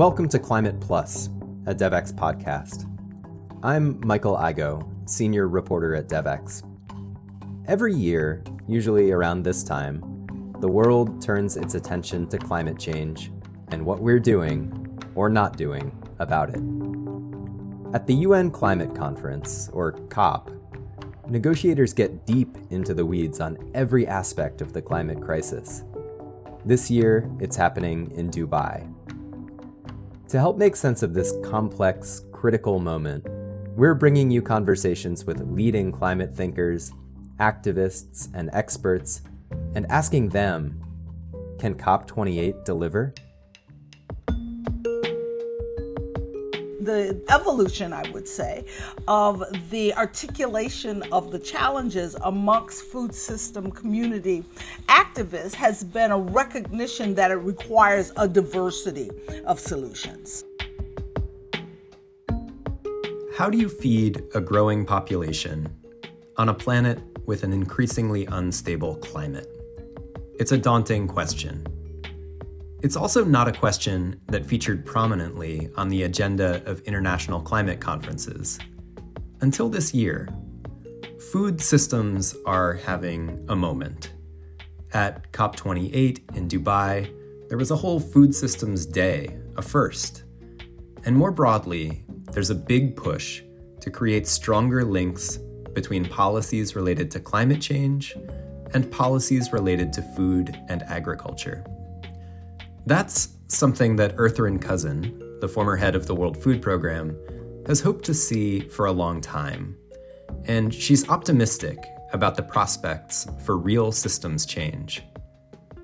Welcome to Climate Plus, a Devex podcast. I'm Michael Igoe, senior reporter at Devex. Every year, usually around this time, the world turns its attention to climate change and what we're doing, or not doing, about it. At the UN Climate Conference, or COP, negotiators get deep into the weeds on every aspect of the climate crisis. This year, it's happening in Dubai. To help make sense of this complex, critical moment, we're bringing you conversations with leading climate thinkers, activists, and experts, and asking them can COP28 deliver? The evolution, I would say, of the articulation of the challenges amongst food system community activists has been a recognition that it requires a diversity of solutions. How do you feed a growing population on a planet with an increasingly unstable climate? It's a daunting question. It's also not a question that featured prominently on the agenda of international climate conferences. Until this year, food systems are having a moment. At COP28 in Dubai, there was a whole Food Systems Day, a first. And more broadly, there's a big push to create stronger links between policies related to climate change and policies related to food and agriculture. That's something that Ertharin Cousin, the former head of the World Food Program, has hoped to see for a long time. And she's optimistic about the prospects for real systems change.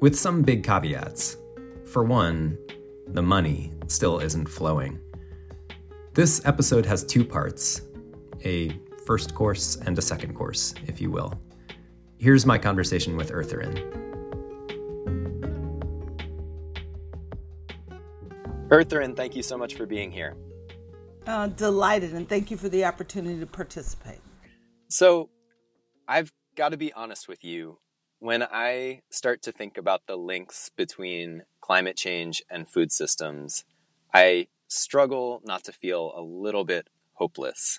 With some big caveats. For one, the money still isn't flowing. This episode has two parts a first course and a second course, if you will. Here's my conversation with Ertharin. Ertharin, thank you so much for being here. Uh, delighted, and thank you for the opportunity to participate. So, I've got to be honest with you. When I start to think about the links between climate change and food systems, I struggle not to feel a little bit hopeless.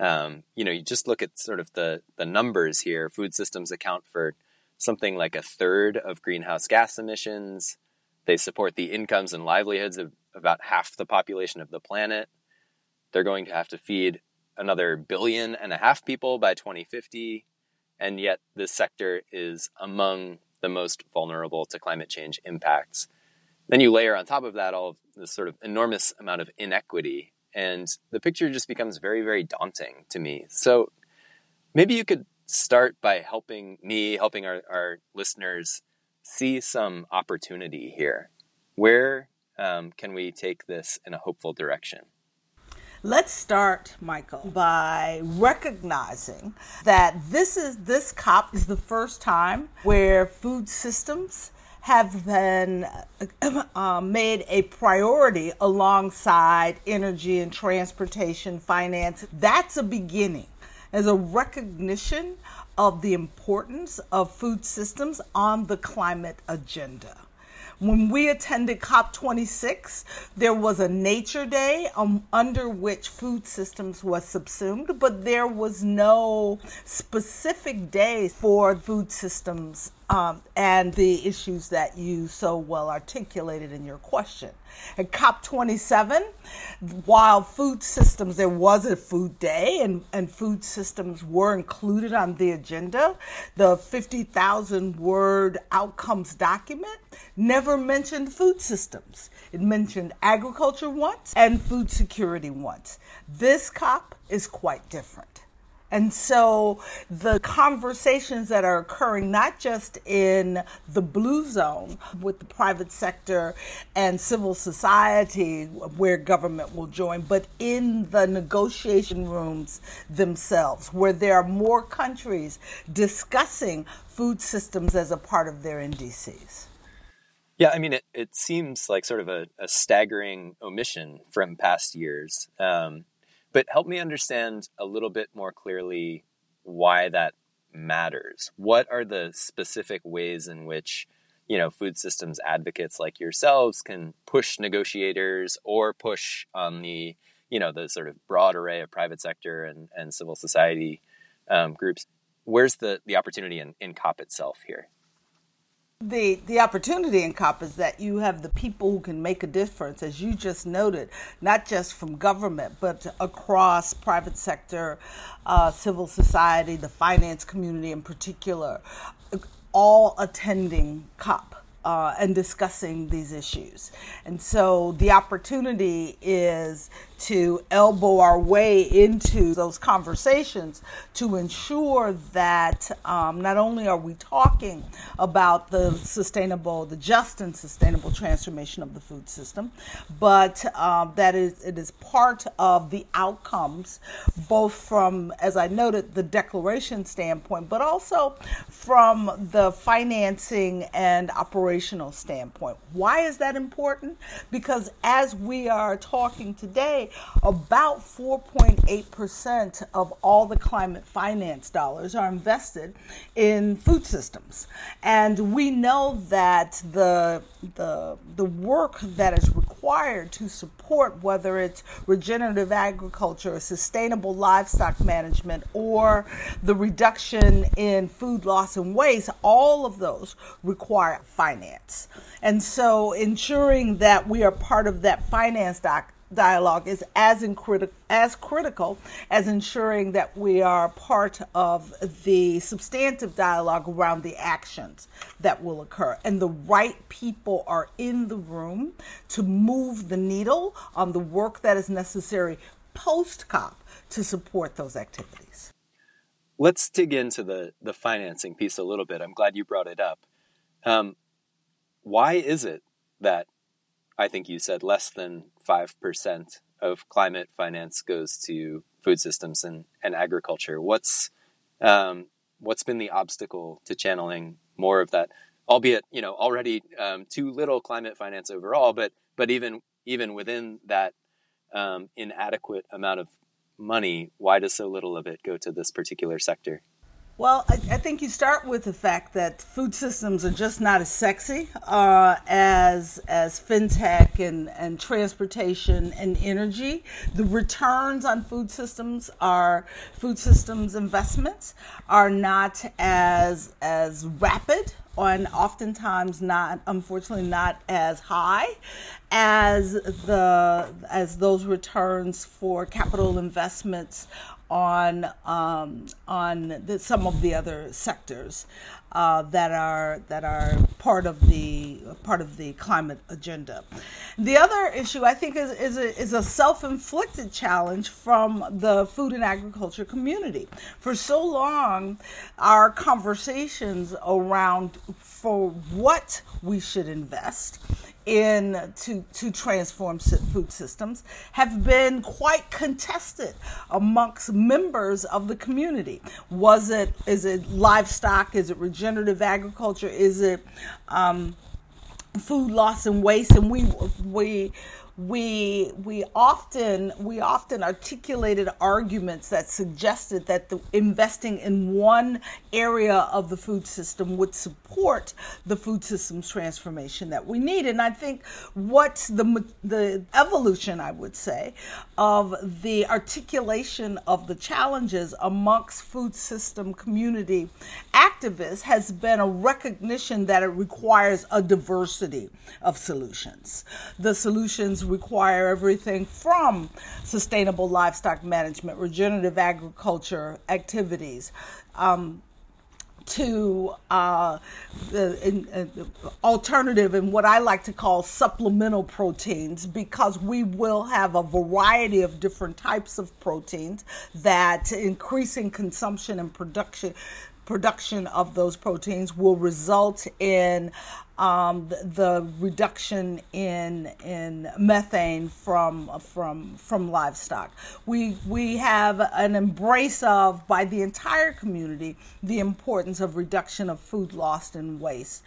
Um, you know, you just look at sort of the the numbers here. Food systems account for something like a third of greenhouse gas emissions. They support the incomes and livelihoods of about half the population of the planet. They're going to have to feed another billion and a half people by 2050. And yet, this sector is among the most vulnerable to climate change impacts. Then you layer on top of that all of this sort of enormous amount of inequity, and the picture just becomes very, very daunting to me. So maybe you could start by helping me, helping our, our listeners see some opportunity here. Where um, can we take this in a hopeful direction? Let's start, Michael, by recognizing that this is this COP is the first time where food systems have been uh, made a priority alongside energy and transportation, finance. That's a beginning as a recognition of the importance of food systems on the climate agenda. When we attended COP26, there was a nature day um, under which food systems was subsumed, but there was no specific day for food systems um, and the issues that you so well articulated in your question. At COP27, while food systems, there was a food day and, and food systems were included on the agenda, the 50,000 word outcomes document never mentioned food systems. It mentioned agriculture once and food security once. This COP is quite different. And so the conversations that are occurring, not just in the blue zone with the private sector and civil society where government will join, but in the negotiation rooms themselves, where there are more countries discussing food systems as a part of their NDCs. Yeah, I mean, it, it seems like sort of a, a staggering omission from past years. Um, but help me understand a little bit more clearly why that matters. What are the specific ways in which you know, food systems advocates like yourselves can push negotiators or push on the, you know, the sort of broad array of private sector and, and civil society um, groups. Where's the, the opportunity in, in COP itself here? The the opportunity in COP is that you have the people who can make a difference, as you just noted, not just from government, but across private sector, uh, civil society, the finance community in particular, all attending COP uh, and discussing these issues. And so the opportunity is to elbow our way into those conversations to ensure that um, not only are we talking about the sustainable, the just and sustainable transformation of the food system, but um, that is it is part of the outcomes, both from, as I noted, the declaration standpoint, but also from the financing and operational standpoint. Why is that important? Because as we are talking today, about 4.8% of all the climate finance dollars are invested in food systems. And we know that the, the, the work that is required to support whether it's regenerative agriculture, sustainable livestock management, or the reduction in food loss and waste, all of those require finance. And so ensuring that we are part of that finance doc dialogue is as, criti- as critical as ensuring that we are part of the substantive dialogue around the actions that will occur. And the right people are in the room to move the needle on the work that is necessary post COP to support those activities. Let's dig into the, the financing piece a little bit. I'm glad you brought it up. Um, why is it that I think you said less than 5% of climate finance goes to food systems and, and agriculture. What's, um, what's been the obstacle to channeling more of that, albeit, you know, already um, too little climate finance overall, but, but even, even within that um, inadequate amount of money, why does so little of it go to this particular sector? Well, I, I, think you start with the fact that food systems are just not as sexy uh, as as fintech and, and transportation and energy. The returns on food systems are food systems investments are not as as rapid and oftentimes not unfortunately not as high as the as those returns for capital investments on um, on the, some of the other sectors uh, that are that are part of the part of the climate agenda. The other issue I think is is a, is a self-inflicted challenge from the food and agriculture community. For so long, our conversations around for what we should invest in to to transform food systems have been quite contested amongst members of the community. Was it is it livestock? Is it regenerative agriculture? Is it um, food loss and waste? And we we we we often we often articulated arguments that suggested that the investing in one area of the food system would support the food system's transformation that we need. And i think what's the the evolution i would say of the articulation of the challenges amongst food system community activists has been a recognition that it requires a diversity of solutions. The solutions require everything from sustainable livestock management, regenerative agriculture activities. Um, to uh, the in, uh, alternative and what I like to call supplemental proteins because we will have a variety of different types of proteins that increasing consumption and production production of those proteins will result in um, the, the, reduction in in methane from from from livestock. We we have an embrace of by the entire community the importance of reduction of food lost and waste.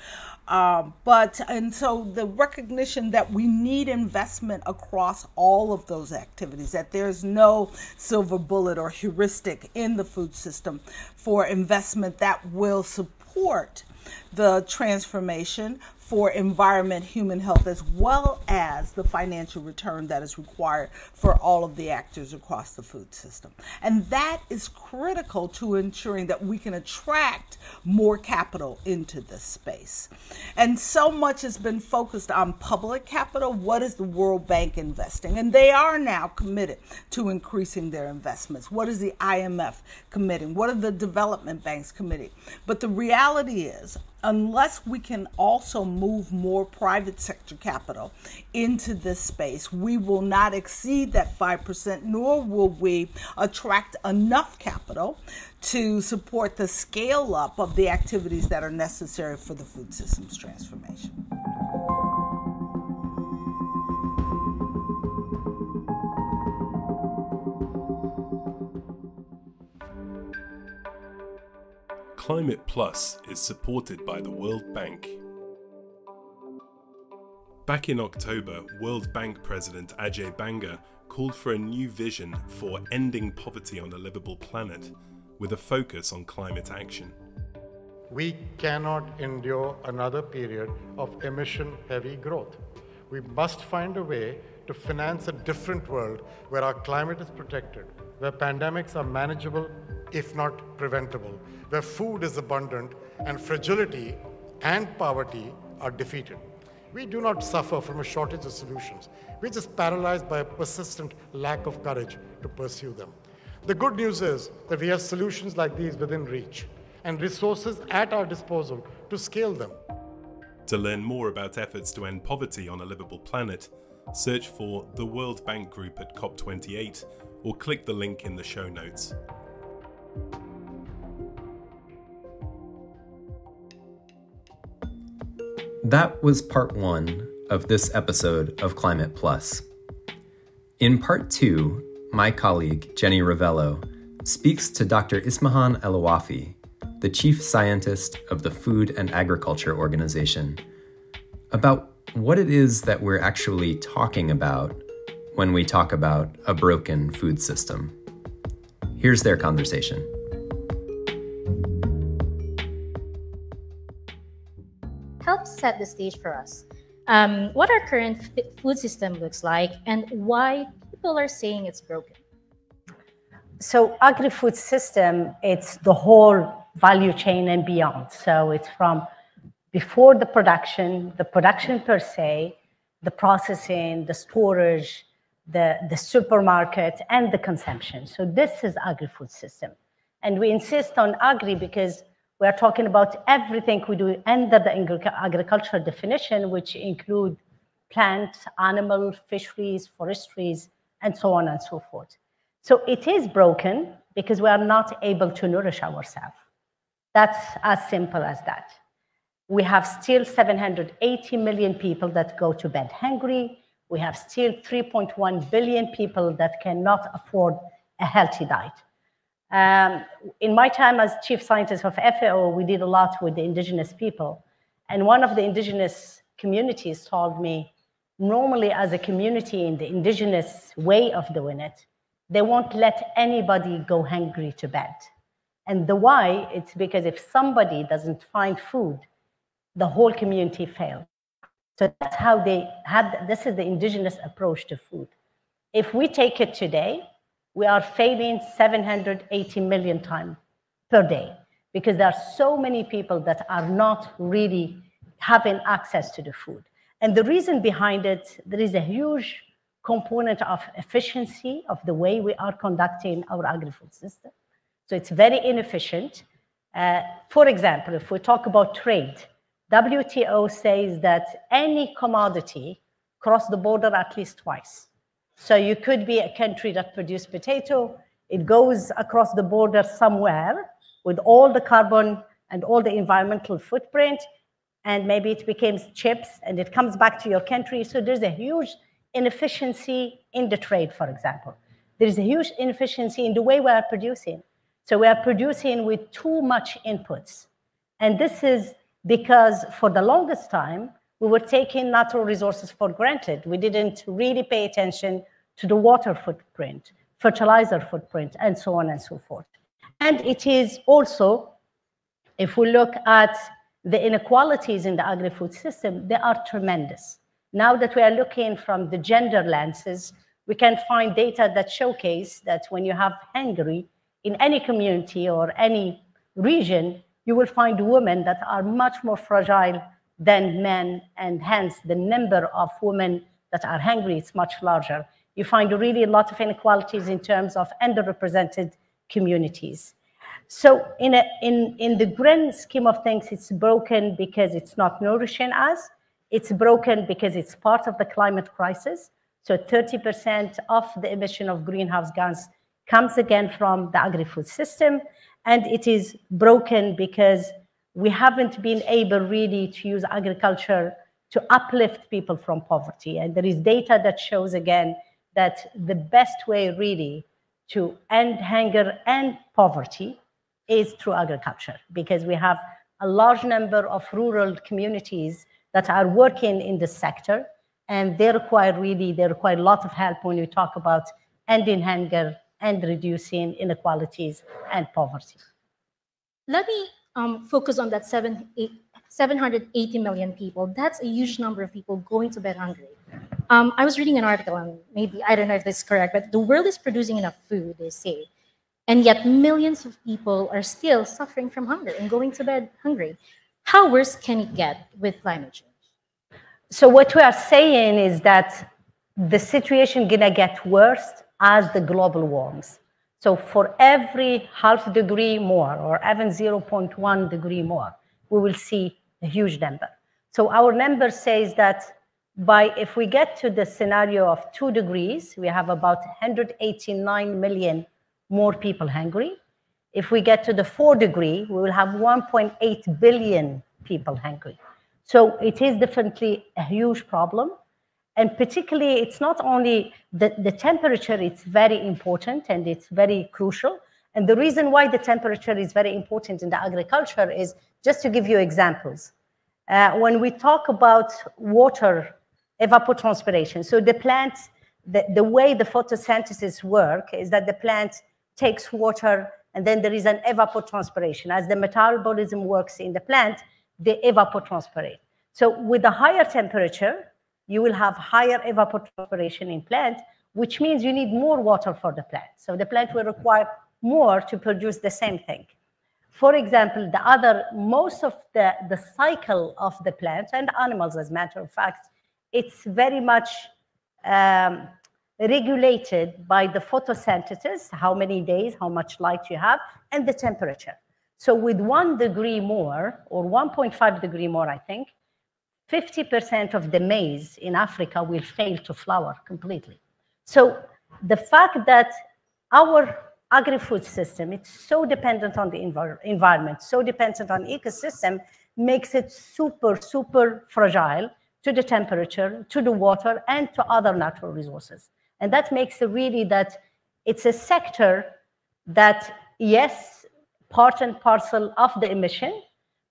Um, but and so the recognition that we need investment across all of those activities, that there's no silver bullet or heuristic in the food system for investment that will support the transformation for environment, human health, as well as the financial return that is required for all of the actors across the food system. And that is critical to ensuring that we can attract more capital into this space. And so much has been focused on public capital. What is the World Bank investing? And they are now committed to increasing their investments. What is the IMF committing? What are the development banks committing? But the reality is, unless we can also move more private sector capital into this space, we will not exceed that 5%, nor will we attract enough capital to support the scale up of the activities that are necessary for the food systems transformation. Climate Plus is supported by the World Bank. Back in October, World Bank President Ajay Banga called for a new vision for ending poverty on a livable planet with a focus on climate action. We cannot endure another period of emission heavy growth. We must find a way to finance a different world where our climate is protected, where pandemics are manageable, if not preventable, where food is abundant and fragility and poverty are defeated. We do not suffer from a shortage of solutions. We're just paralyzed by a persistent lack of courage to pursue them. The good news is that we have solutions like these within reach and resources at our disposal to scale them. To learn more about efforts to end poverty on a livable planet, search for the World Bank Group at COP28 or click the link in the show notes. That was part one of this episode of Climate Plus. In part two, my colleague Jenny Ravelo speaks to Dr. Ismahane Elouafi, the chief scientist of the Food and Agriculture Organization, about what it is that we're actually talking about when we talk about a broken food system. Here's their conversation. help set the stage for us. Um, what our current food system looks like and why people are saying it's broken. So agri-food system, it's the whole value chain and beyond. So it's from before the production, the production per se, the processing, the storage, the, the supermarket, and the consumption. So this is agri-food system. And we insist on agri because we are talking about everything we do under the agricultural definition, which include plants, animal, fisheries, forestries, and so on and so forth. So it is broken because we are not able to nourish ourselves. That's as simple as that. We have still 780 million people that go to bed hungry. We have still 3.1 billion people that cannot afford a healthy diet. Um, in my time as chief scientist of FAO, we did a lot with the indigenous people. And one of the indigenous communities told me, normally as a community in the indigenous way of doing it, they won't let anybody go hungry to bed. And the why, it's because if somebody doesn't find food, the whole community fails. So that's how they had, this is the indigenous approach to food. If we take it today, we are failing 780 million times per day because there are so many people that are not really having access to the food. And the reason behind it, there is a huge component of efficiency of the way we are conducting our agri-food system. So it's very inefficient. Uh, for example, if we talk about trade, WTO says that any commodity cross the border at least twice. So you could be a country that produces potato, it goes across the border somewhere with all the carbon and all the environmental footprint, and maybe it becomes chips and it comes back to your country. So there's a huge inefficiency in the trade, for example. There's a huge inefficiency in the way we are producing. So we are producing with too much inputs. And this is because for the longest time, we were taking natural resources for granted. We didn't really pay attention to the water footprint, fertilizer footprint, and so on and so forth. And it is also, if we look at the inequalities in the agri-food system, they are tremendous. Now that we are looking from the gender lenses, we can find data that showcase that when you have hungry in any community or any region, you will find women that are much more fragile than men, and hence the number of women that are hungry is much larger. You find really a lot of inequalities in terms of underrepresented communities. So in, a, in, in the grand scheme of things, it's broken because it's not nourishing us. It's broken because it's part of the climate crisis. So 30% of the emission of greenhouse gas comes again from the agri-food system. And it is broken because we haven't been able really to use agriculture to uplift people from poverty. And there is data that shows again that the best way really to end hunger and poverty is through agriculture because we have a large number of rural communities that are working in this sector and they require really they require a lot of help when we talk about ending hunger and reducing inequalities and poverty let me um, focus on that seven, eight, 780 million people that's a huge number of people going to bed hungry um, i was reading an article and maybe i don't know if this is correct but the world is producing enough food they say and yet, millions of people are still suffering from hunger and going to bed hungry. How worse can it get with climate change? So, what we are saying is that the situation gonna get worse as the global warms. So, for every half degree more, or even 0.1 degree more, we will see a huge number. So, our number says that by if we get to the scenario of two degrees, we have about 189 million more people hungry. If we get to the four degree, we will have 1.8 billion people hungry. So it is definitely a huge problem. And particularly, it's not only the, the temperature, it's very important and it's very crucial. And the reason why the temperature is very important in the agriculture is just to give you examples. Uh, when we talk about water evapotranspiration, so the plant, the, the way the photosynthesis work is that the plant takes water, and then there is an evapotranspiration. As the metabolism works in the plant, they evapotranspirate. So with a higher temperature, you will have higher evapotranspiration in plant, which means you need more water for the plant. So the plant will require more to produce the same thing. For example, the other, most of the, the cycle of the plant and animals, as a matter of fact, it's very much um, regulated by the photosynthesis, how many days, how much light you have, and the temperature. So with one degree more, or 1.5 degree more, I think, 50% of the maize in Africa will fail to flower completely. So the fact that our agri-food system, it's so dependent on the envir environment, so dependent on ecosystem, makes it super, super fragile to the temperature, to the water, and to other natural resources. And that makes it really that it's a sector that, yes, part and parcel of the emission,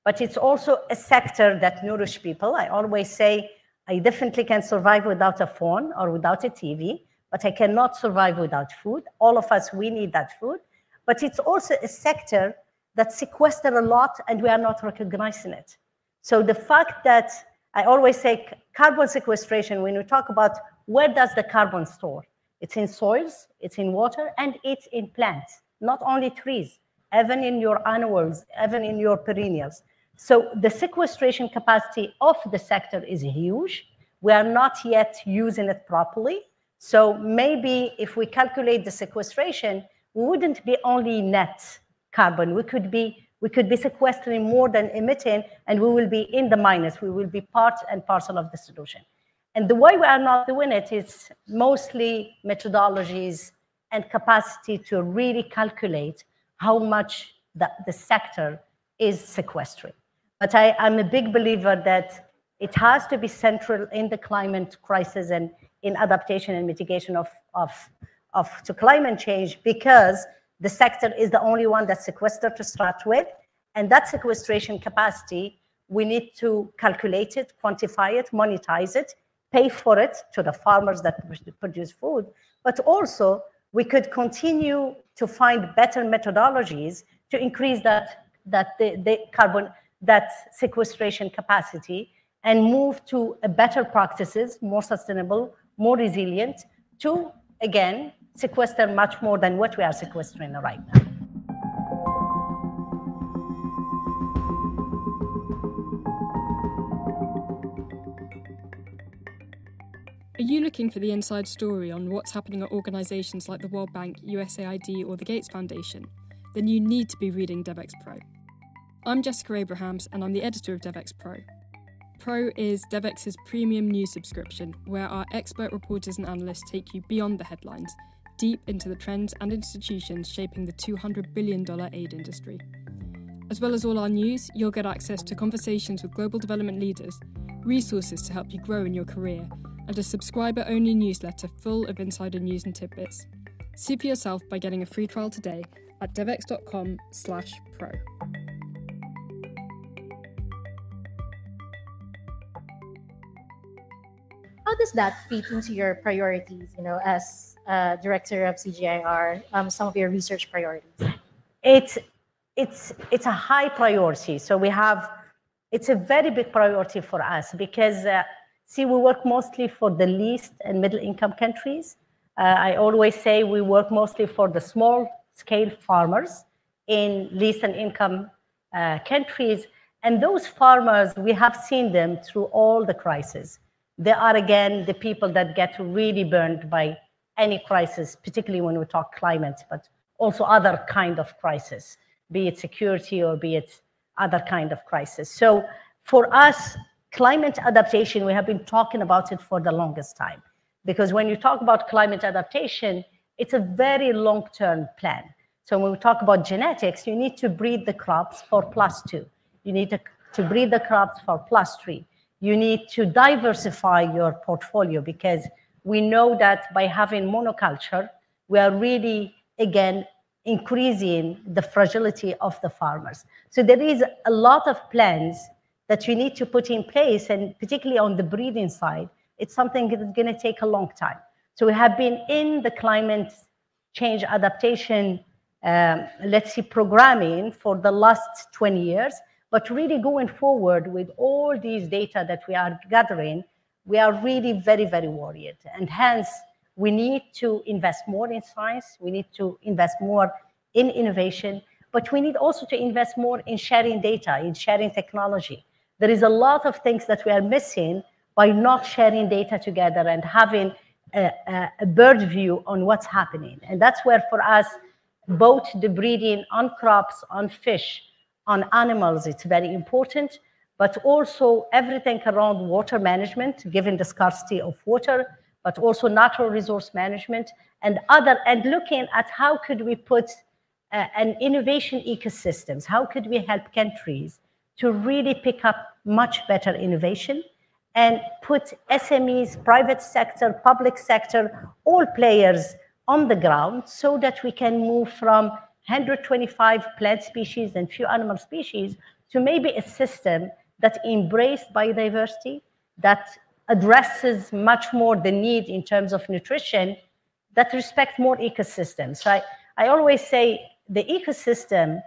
but it's also a sector that nourish people. I always say I definitely can survive without a phone or without a TV, but I cannot survive without food. All of us, we need that food. But it's also a sector that sequester a lot and we are not recognizing it. So the fact that I always say carbon sequestration, when we talk about where does the carbon store? It's in soils, it's in water, and it's in plants, not only trees, even in your annuals, even in your perennials. So the sequestration capacity of the sector is huge. We are not yet using it properly. So maybe if we calculate the sequestration, we wouldn't be only net carbon. We could be we could be sequestering more than emitting, and we will be in the minus. We will be part and parcel of the solution. And the way we are not doing it is mostly methodologies and capacity to really calculate how much the, the sector is sequestering. But I, I'm a big believer that it has to be central in the climate crisis and in adaptation and mitigation of, of, of to climate change because the sector is the only one that's sequestered to start with. And that sequestration capacity, we need to calculate it, quantify it, monetize it, pay for it to the farmers that produce food, but also we could continue to find better methodologies to increase that, that the, the carbon that sequestration capacity and move to better practices, more sustainable, more resilient, to, again, sequester much more than what we are sequestering right now. Are you looking for the inside story on what's happening at organisations like the World Bank, USAID, or the Gates Foundation? Then you need to be reading Devex Pro. I'm Jessica Abrahams, and I'm the editor of Devex Pro. Pro is Devex's premium news subscription, where our expert reporters and analysts take you beyond the headlines, deep into the trends and institutions shaping the $200 billion aid industry. As well as all our news, you'll get access to conversations with global development leaders, resources to help you grow in your career, and a subscriber only newsletter full of insider news and tidbits. See for yourself by getting a free trial today at devex.com/pro. does that fit into your priorities, you know, as uh, director of CGIAR, um, some of your research priorities? It's, it's, it's a high priority. So we have, it's a very big priority for us because uh, See, we work mostly for the least and middle income countries. Uh, I always say we work mostly for the small scale farmers in least and income uh, countries. And those farmers, we have seen them through all the crises. They are, again, the people that get really burned by any crisis, particularly when we talk climate, but also other kind of crisis, be it security or be it other kind of crisis. So for us, climate adaptation, we have been talking about it for the longest time. Because when you talk about climate adaptation, it's a very long-term plan. So when we talk about genetics, you need to breed the crops for plus two. You need to, to breed the crops for plus three. You need to diversify your portfolio because we know that by having monoculture, we are really, again, increasing the fragility of the farmers. So there is a lot of plans that you need to put in place, and particularly on the breeding side, it's something that's going to take a long time. So we have been in the climate change adaptation, um, let's see, programming for the last 20 years, but really going forward with all these data that we are gathering, we are really very, very worried. And hence, we need to invest more in science, we need to invest more in innovation, but we need also to invest more in sharing data, in sharing technology. There is a lot of things that we are missing by not sharing data together and having a, a, bird view on what's happening. And that's where for us, both the breeding on crops, on fish, on animals, it's very important, but also everything around water management, given the scarcity of water, but also natural resource management and other, and looking at how could we put uh, an innovation ecosystems, how could we help countries to really pick up much better innovation and put SMEs, private sector, public sector, all players on the ground so that we can move from 125 plant species and few animal species to maybe a system that embraces biodiversity, that addresses much more the need in terms of nutrition, that respect more ecosystems. So I, I always say the ecosystem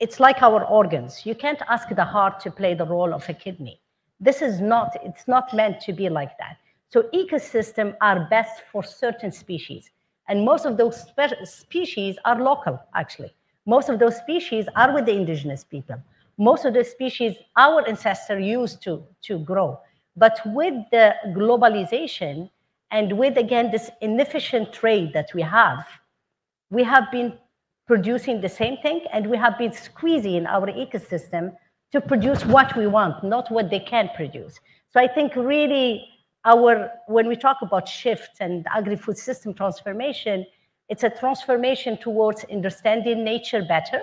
it's like our organs. You can't ask the heart to play the role of a kidney. This is not, it's not meant to be like that. So ecosystems are best for certain species. And most of those species are local, actually. Most of those species are with the indigenous people. Most of the species our ancestors used to, to grow. But with the globalization and with, again, this inefficient trade that we have, we have been producing the same thing, and we have been squeezing our ecosystem to produce what we want, not what they can produce. So I think really our when we talk about shift and agri-food system transformation, it's a transformation towards understanding nature better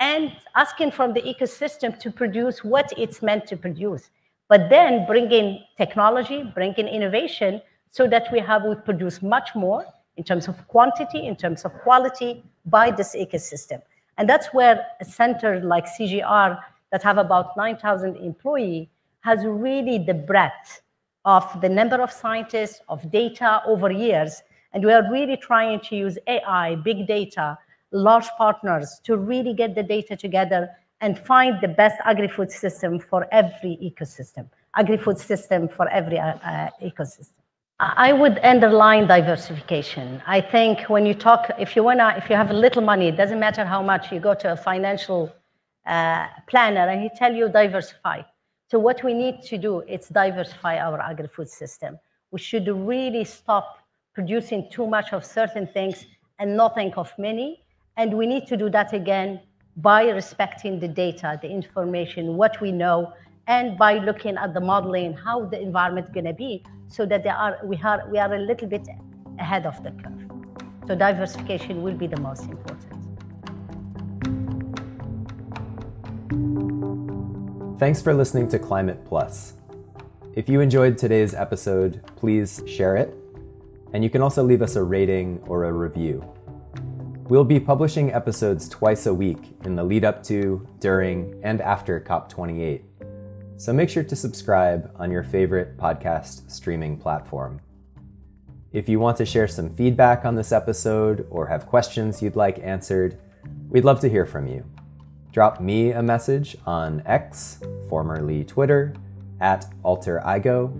and asking from the ecosystem to produce what it's meant to produce, but then bringing technology, bringing innovation so that we have we produce much more in terms of quantity, in terms of quality by this ecosystem. And that's where a center like CGIAR that have about 9,000 employees has really the breadth of the number of scientists, of data over years. And we are really trying to use AI, big data, large partners to really get the data together and find the best agri-food system for every ecosystem, agri-food system for every uh, uh, ecosystem. I would underline diversification. I think when you talk, if you wanna, if you have a little money, it doesn't matter how much. You go to a financial uh, planner and he tell you diversify. So what we need to do is diversify our agri-food system. We should really stop producing too much of certain things and not think of many. And we need to do that again by respecting the data, the information, what we know, and by looking at the modeling, how the environment is going to be, so that they are, we, are, we are a little bit ahead of the curve. So diversification will be the most important. Thanks for listening to Climate Plus. If you enjoyed today's episode, please share it, and you can also leave us a rating or a review. We'll be publishing episodes twice a week in the lead up to, during, and after COP28. So make sure to subscribe on your favorite podcast streaming platform. If you want to share some feedback on this episode or have questions you'd like answered, we'd love to hear from you. Drop me a message on X, formerly Twitter, at alterigo,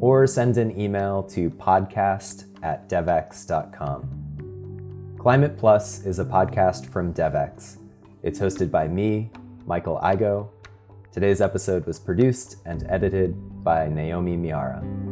or send an email to podcast at devex.com. Climate Plus is a podcast from Devex. It's hosted by me, Michael Igoe, Today's episode was produced and edited by Naomi Miara.